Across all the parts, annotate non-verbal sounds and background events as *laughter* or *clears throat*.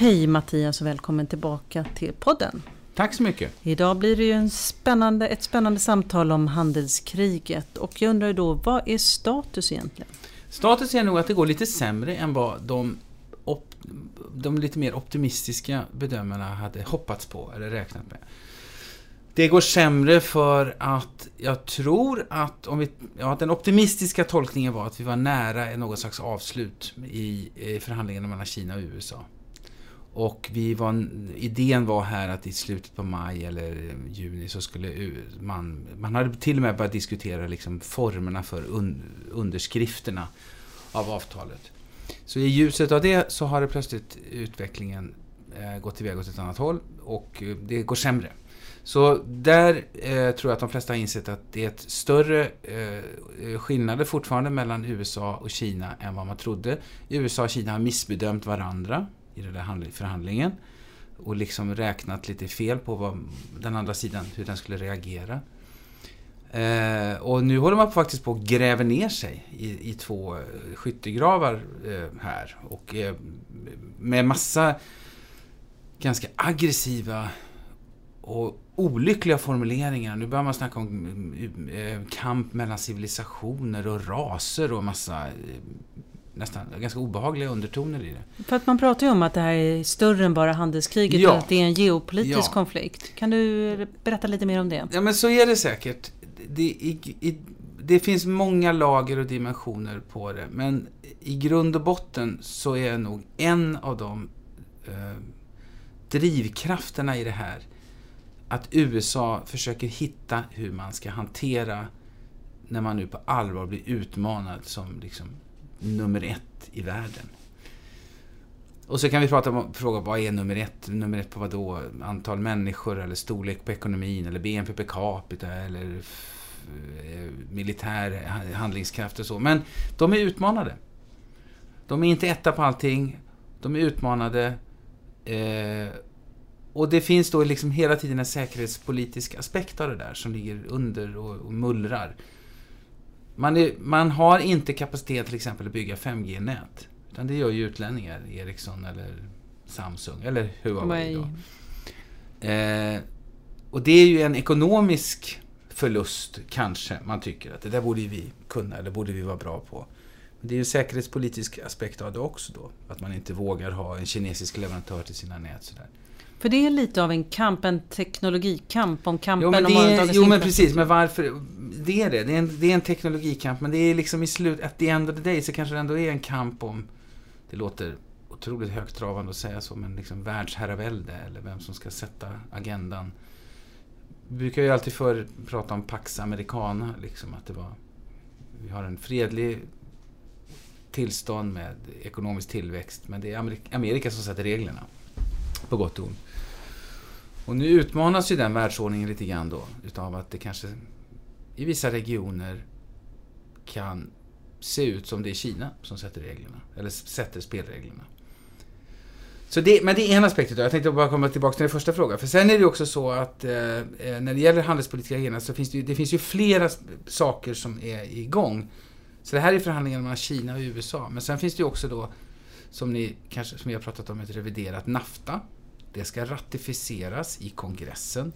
Hej Mattias och välkommen tillbaka till podden. Tack så mycket. Idag blir det ju en spännande, ett spännande samtal om handelskriget och jag undrar då, vad är status egentligen? Status är nog att det går lite sämre än vad de, op, de lite mer optimistiska bedömarna hade hoppats på eller räknat med. Det går sämre för att jag tror att om vi, ja, den optimistiska tolkningen var att vi var nära någon slags avslut i, i förhandlingarna mellan Kina och USA. Och vi var, idén var här att i slutet på maj eller juni så skulle man... Man hade till och med börjat diskutera liksom formerna för un, underskrifterna av avtalet. Så i ljuset av det så har det plötsligt utvecklingen eh, gått iväg åt ett annat håll och eh, det går sämre. Så där eh, tror jag att de flesta har insett att det är ett större eh, skillnader fortfarande mellan USA och Kina än vad man trodde. USA och Kina har missbedömt varandra i den där förhandlingen och liksom räknat lite fel på vad den andra sidan, hur den skulle reagera. Eh, och nu håller man faktiskt på att gräva ner sig i, i två eh, skyttegravar eh, här. Och eh, med massa ganska aggressiva och olyckliga formuleringar. Nu börjar man snacka om mm, mm, eh, kamp mellan civilisationer och raser och massa eh, nästan ganska obehagliga undertoner i det. För att man pratar ju om att det här är större än bara handelskriget ja. och att det är en geopolitisk ja. konflikt. Kan du berätta lite mer om det? Ja, men så är det säkert. Det, i, i, det finns många lager och dimensioner på det, men i grund och botten så är nog en av de eh, drivkrafterna i det här att USA försöker hitta hur man ska hantera när man nu på allvar blir utmanad som liksom nummer ett i världen. Och så kan vi prata om, fråga vad är nummer ett? Nummer ett på vad då? Antal människor eller storlek på ekonomin eller BNP per capita eller eh, militär handlingskraft och så. Men de är utmanade. De är inte etta på allting. De är utmanade. Eh, och det finns då liksom hela tiden en säkerhetspolitisk aspekt av det där som ligger under och, och mullrar. Man, är, man har inte kapacitet till exempel att bygga 5G-nät. Utan det gör ju utlänningar, Ericsson eller Samsung eller Huawei. Då. Eh, och det är ju en ekonomisk förlust, kanske, man tycker att det där borde vi kunna eller borde vi vara bra på. Men det är ju en säkerhetspolitisk aspekt av det också då. Att man inte vågar ha en kinesisk leverantör till sina nät. Sådär. För det är lite av en kamp, en teknologikamp om kampen jo, men om morgondagens Jo men precis, men varför? Det är det. Det är, en, det är en teknologikamp, men det är liksom i slut, at the end of the day så kanske det ändå är en kamp om, det låter otroligt högtravande att säga så, men liksom världsherravälde eller vem som ska sätta agendan. Vi brukar ju alltid förr prata om Pax Americana, liksom att det var, vi har en fredlig tillstånd med ekonomisk tillväxt, men det är Amerika som sätter reglerna. På gott och ont. Och nu utmanas ju den världsordningen lite grann då utav att det kanske i vissa regioner kan se ut som det är Kina som sätter reglerna, eller sätter spelreglerna. Så det, men det är en aspekt utav Jag tänkte bara komma tillbaka till den första frågan. För sen är det också så att eh, eh, när det gäller handelspolitiska agendan så finns det, ju, det finns ju flera saker som är igång. Så det här är förhandlingarna mellan Kina och USA. Men sen finns det ju också då, som ni kanske, som vi har pratat om, ett reviderat NAFTA. Det ska ratificeras i kongressen.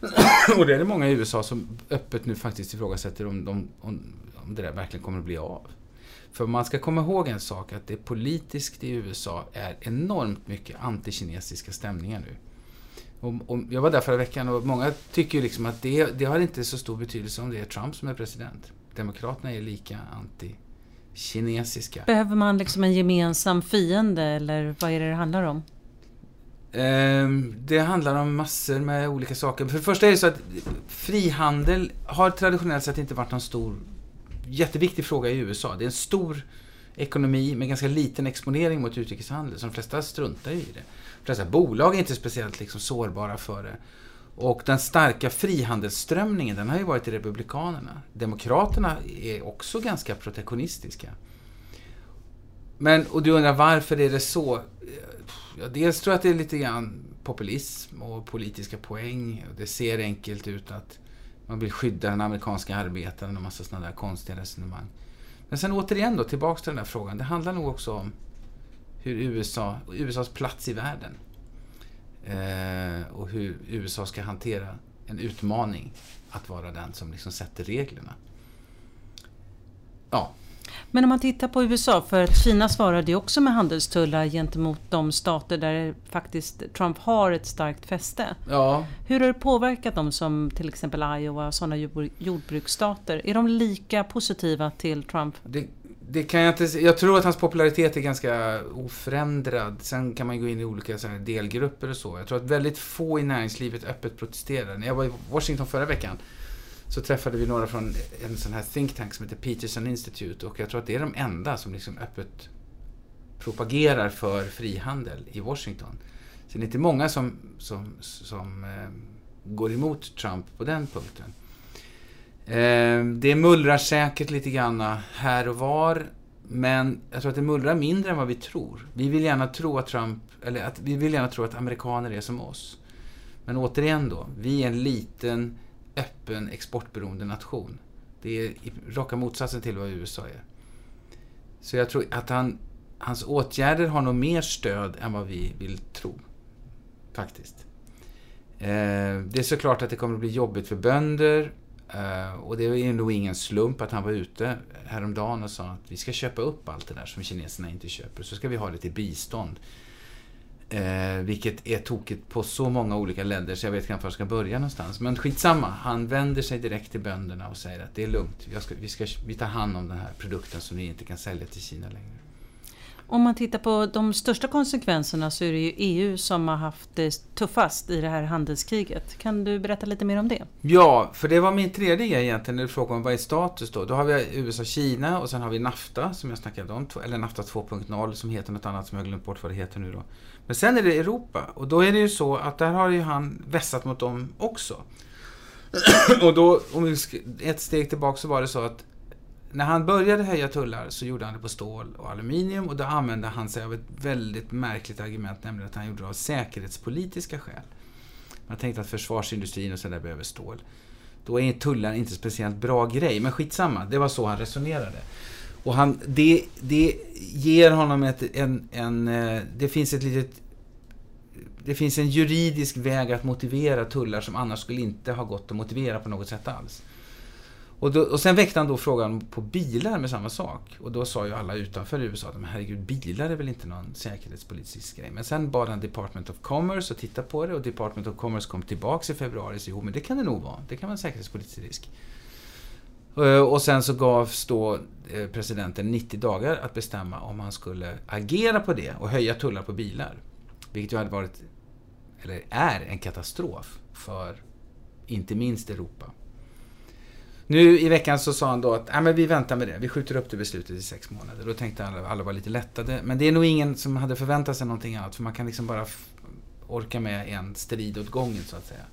*coughs* och det är det många i USA som öppet nu faktiskt ifrågasätter om, de, om, om det där verkligen kommer att bli av. För man ska komma ihåg en sak, att det politiskt i USA är enormt mycket antikinesiska stämningar nu. Och, och jag var där förra veckan och många tycker liksom att det, det har inte så stor betydelse om det är Trump som är president. Demokraterna är lika anti-kinesiska. Behöver man liksom en gemensam fiende eller vad är det det handlar om? Ehm, det handlar om massor med olika saker. För det första är det så att frihandel har traditionellt sett inte varit någon stor, jätteviktig fråga i USA. Det är en stor ekonomi med ganska liten exponering mot utrikeshandel, så de flesta struntar i det. De flesta bolag är inte speciellt liksom sårbara för det. Och den starka frihandelsströmningen, den har ju varit i Republikanerna. Demokraterna är också ganska protektionistiska. Men, och du undrar varför är det så? Ja, dels tror jag att det är lite grann populism och politiska poäng. Det ser enkelt ut att man vill skydda den amerikanska arbetaren och massa sådana där konstiga resonemang. Men sen återigen då, tillbaks till den där frågan. Det handlar nog också om hur USA, USAs plats i världen eh, och hur USA ska hantera en utmaning att vara den som liksom sätter reglerna. Ja. Men om man tittar på USA, för att Kina svarade ju också med handelstullar gentemot de stater där faktiskt Trump har ett starkt fäste. Ja. Hur har det påverkat dem som till exempel Iowa och sådana jordbruksstater? Är de lika positiva till Trump? Det, det kan jag inte Jag tror att hans popularitet är ganska oförändrad. Sen kan man gå in i olika så delgrupper och så. Jag tror att väldigt få i näringslivet öppet protesterar. När jag var i Washington förra veckan så träffade vi några från en sån här think tank som heter Peterson Institute och jag tror att det är de enda som liksom öppet propagerar för frihandel i Washington. Så det är inte många som, som, som eh, går emot Trump på den punkten. Eh, det mullrar säkert lite grann här och var, men jag tror att det mullrar mindre än vad vi tror. Vi vill gärna tro att Trump, eller att, vi vill gärna tro att amerikaner är som oss. Men återigen då, vi är en liten öppen exportberoende nation. Det är raka motsatsen till vad USA är. Så jag tror att han, hans åtgärder har nog mer stöd än vad vi vill tro. Faktiskt. Eh, det är såklart att det kommer att bli jobbigt för bönder. Eh, och det är nog ingen slump att han var ute häromdagen och sa att vi ska köpa upp allt det där som kineserna inte köper. Så ska vi ha det till bistånd. Eh, vilket är tokigt på så många olika ledder så jag vet knappt var jag ska börja någonstans. Men skitsamma, han vänder sig direkt till bönderna och säger att det är lugnt. Ska, vi, ska, vi tar hand om den här produkten som vi inte kan sälja till Kina längre. Om man tittar på de största konsekvenserna så är det ju EU som har haft det tuffast i det här handelskriget. Kan du berätta lite mer om det? Ja, för det var min tredje grej egentligen när du frågade om vad är status då. Då har vi USA Kina och sen har vi NAFTA som jag snackade om, eller NAFTA 2.0 som heter något annat som jag glömt bort vad det heter nu då. Men sen är det Europa och då är det ju så att där har ju han vässat mot dem också. *clears throat* och då, om vi ett steg tillbaka så var det så att när han började höja tullar så gjorde han det på stål och aluminium och då använde han sig av ett väldigt märkligt argument, nämligen att han gjorde det av säkerhetspolitiska skäl. Man tänkte att försvarsindustrin och sådär behöver stål. Då är tullar inte speciellt bra grej, men skitsamma, det var så han resonerade. Och han, det, det ger honom ett, en, en... Eh, det finns ett litet... Det finns en juridisk väg att motivera tullar som annars skulle inte ha gått att motivera på något sätt alls. Och, då, och sen väckte han då frågan på bilar med samma sak. Och då sa ju alla utanför USA att men herregud, bilar är väl inte någon säkerhetspolitisk grej. Men sen bad han Department of Commerce att titta på det och Department of Commerce kom tillbaks i februari och sa jo men det kan det nog vara. Det kan vara en säkerhetspolitisk risk. Eh, och sen så gavs då eh, presidenten 90 dagar att bestämma om han skulle agera på det och höja tullar på bilar. Vilket ju hade varit, eller är, en katastrof för inte minst Europa. Nu i veckan så sa han då att äh, men vi väntar med det, vi skjuter upp det beslutet i sex månader. Då tänkte alla, alla var lite lättade. Men det är nog ingen som hade förväntat sig någonting annat för man kan liksom bara orka med en strid åt gången så att säga.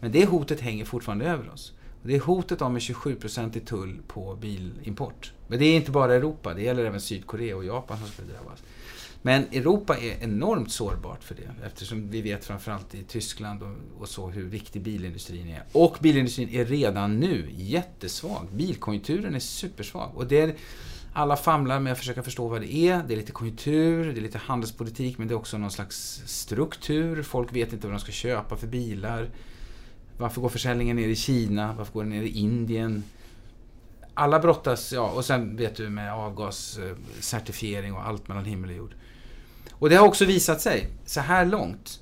Men det hotet hänger fortfarande över oss. Det är hotet om en 27-procentig tull på bilimport. Men det är inte bara Europa, det gäller även Sydkorea och Japan som skulle drabbas. Men Europa är enormt sårbart för det eftersom vi vet framförallt i Tyskland och, och, så hur viktig bilindustrin är. Och bilindustrin är redan nu jättesvag. Bilkonjunkturen är supersvag. Och det är, alla famlar med att försöka förstå vad det är. Det är lite konjunktur, det är lite handelspolitik men det är också någon slags struktur. Folk vet inte vad de ska köpa för bilar. Varför går försäljningen ner i Kina? Varför går den ner i Indien? Alla brottas, ja, och sen vet du med avgascertifiering och allt mellan himmel och jord. Och det har också visat sig, så här långt,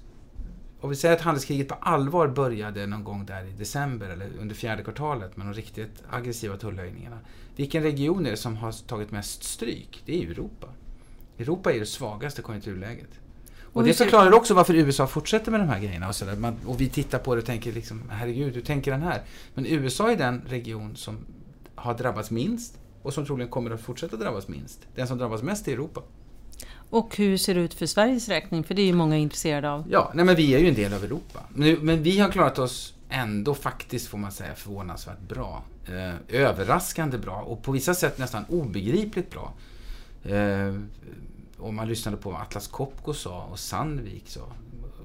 om vi säger att handelskriget på allvar började någon gång där i december eller under fjärde kvartalet med de riktigt aggressiva tullhöjningarna. Vilken region är det som har tagit mest stryk? Det är Europa. Europa är det svagaste konjunkturläget. Och det förklarar också varför USA fortsätter med de här grejerna och sådär. Och vi tittar på det och tänker liksom, herregud, hur tänker den här? Men USA är den region som har drabbats minst och som troligen kommer att fortsätta drabbas minst. Den som drabbas mest är Europa. Och hur ser det ut för Sveriges räkning? För det är ju många intresserade av. Ja, nej men vi är ju en del av Europa. Men, men vi har klarat oss ändå faktiskt, får man säga, förvånansvärt bra. Eh, överraskande bra och på vissa sätt nästan obegripligt bra. Eh, om man lyssnade på vad Atlas Copco sa och Sandvik sa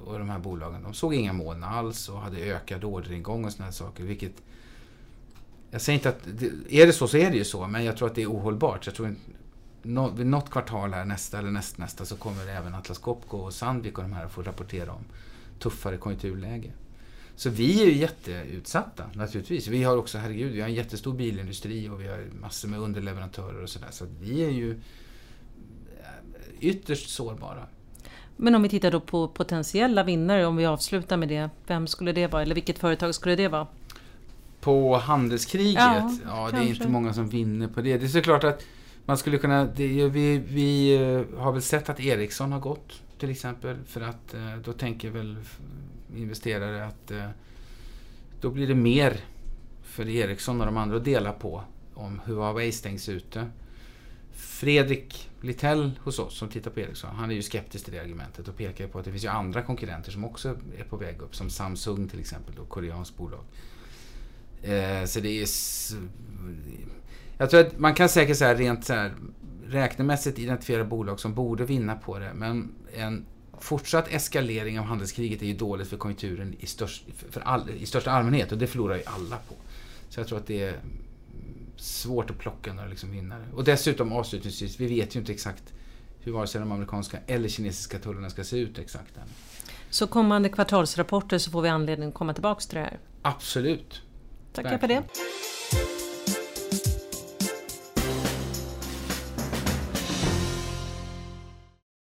och de här bolagen. De såg inga moln alls och hade ökad orderingång och sådana saker. Vilket, jag säger inte att, är det så så är det ju så, men jag tror att det är ohållbart. Jag tror nå, vid något kvartal här, nästa eller nästnästa, så kommer även Atlas Copco och Sandvik och de här att få rapportera om tuffare konjunkturläge. Så vi är ju jätteutsatta naturligtvis. Vi har också, herregud, vi har en jättestor bilindustri och vi har massor med underleverantörer och sådär. Så vi är ju eh, ytterst sårbara. Men om vi tittar då på potentiella vinnare, om vi avslutar med det. Vem skulle det vara? Eller vilket företag skulle det vara? På handelskriget? Ja, ja det är inte många som vinner på det. Det är såklart att man skulle kunna... Det, vi, vi eh, har väl sett att Ericsson har gått till exempel. För att eh, då tänker väl investerare att eh, då blir det mer för Ericsson och de andra att dela på om Huawei stängs ute. Fredrik Littell hos oss som tittar på Ericsson, han är ju skeptisk till det argumentet och pekar på att det finns ju andra konkurrenter som också är på väg upp, som Samsung till exempel, då, koreanskt bolag. Eh, så det är... Jag tror att man kan säkert så här, rent så här, räknemässigt identifiera bolag som borde vinna på det, men en fortsatt eskalering av handelskriget är ju dåligt för konjunkturen i, störst, för all, i största allmänhet och det förlorar ju alla på. Så jag tror att det är svårt att plocka några liksom vinnare. Och dessutom avslutningsvis, vi vet ju inte exakt hur vare sig de amerikanska eller kinesiska tullarna ska se ut exakt än. Så kommande kvartalsrapporter så får vi anledning att komma tillbaks till det här? Absolut. Tackar för det.